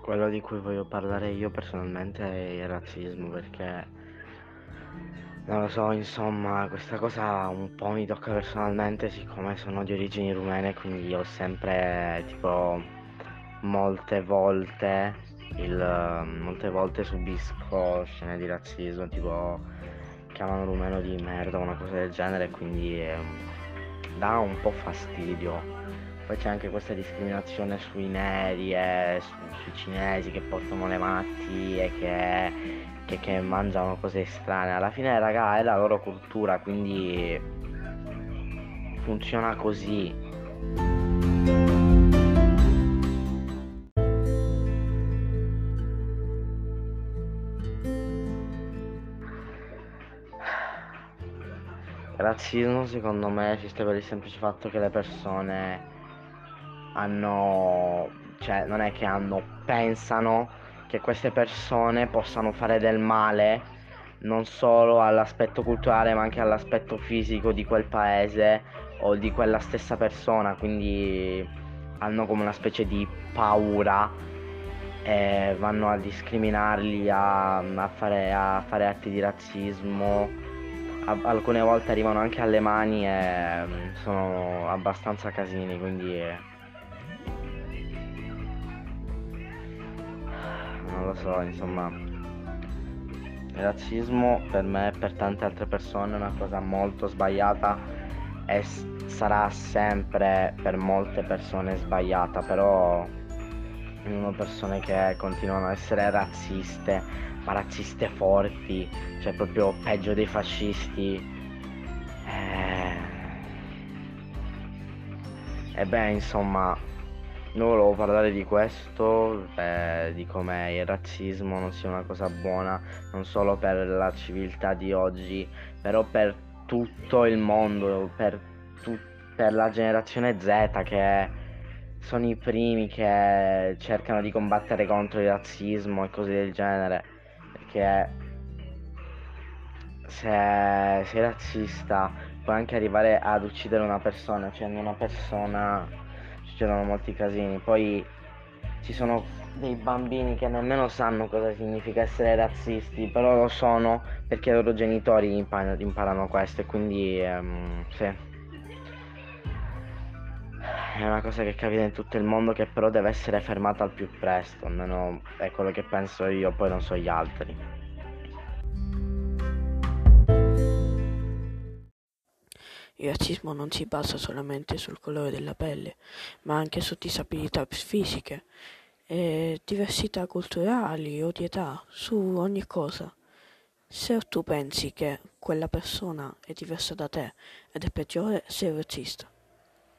Quello di cui voglio parlare io personalmente è il razzismo perché non lo so, insomma, questa cosa un po' mi tocca personalmente siccome sono di origini rumene, quindi ho sempre tipo molte volte il, molte volte subisco scene di razzismo, tipo chiamano rumeno di merda, una cosa del genere, quindi eh, dà un po' fastidio poi c'è anche questa discriminazione sui neri e su, sui cinesi che portano le malattie, che, che, che mangiano cose strane. Alla fine, raga, è la loro cultura, quindi funziona così. Il razzismo secondo me esiste per il semplice fatto che le persone hanno, cioè non è che hanno, pensano che queste persone possano fare del male non solo all'aspetto culturale ma anche all'aspetto fisico di quel paese o di quella stessa persona, quindi hanno come una specie di paura e vanno a discriminarli, a, a, fare, a fare, atti di razzismo, a, alcune volte arrivano anche alle mani e mm, sono abbastanza casini, quindi... non lo so, insomma, il razzismo per me e per tante altre persone è una cosa molto sbagliata e sarà sempre per molte persone sbagliata, però sono persone che continuano a essere razziste, ma razziste forti, cioè proprio peggio dei fascisti. E beh, insomma, io volevo parlare di questo, eh, di come il razzismo non sia una cosa buona, non solo per la civiltà di oggi, però per tutto il mondo, per, tu- per la generazione Z che sono i primi che cercano di combattere contro il razzismo e cose del genere. Perché se sei razzista puoi anche arrivare ad uccidere una persona, cioè una persona succedono molti casini. Poi ci sono dei bambini che nemmeno sanno cosa significa essere razzisti, però lo sono perché i loro genitori imparano, imparano questo e quindi um, sì. È una cosa che capita in tutto il mondo che però deve essere fermata al più presto, almeno è quello che penso io, poi non so gli altri. Il razzismo non si basa solamente sul colore della pelle, ma anche su disabilità fisiche, diversità culturali o di età, su ogni cosa. Se tu pensi che quella persona è diversa da te ed è peggiore, sei razzista.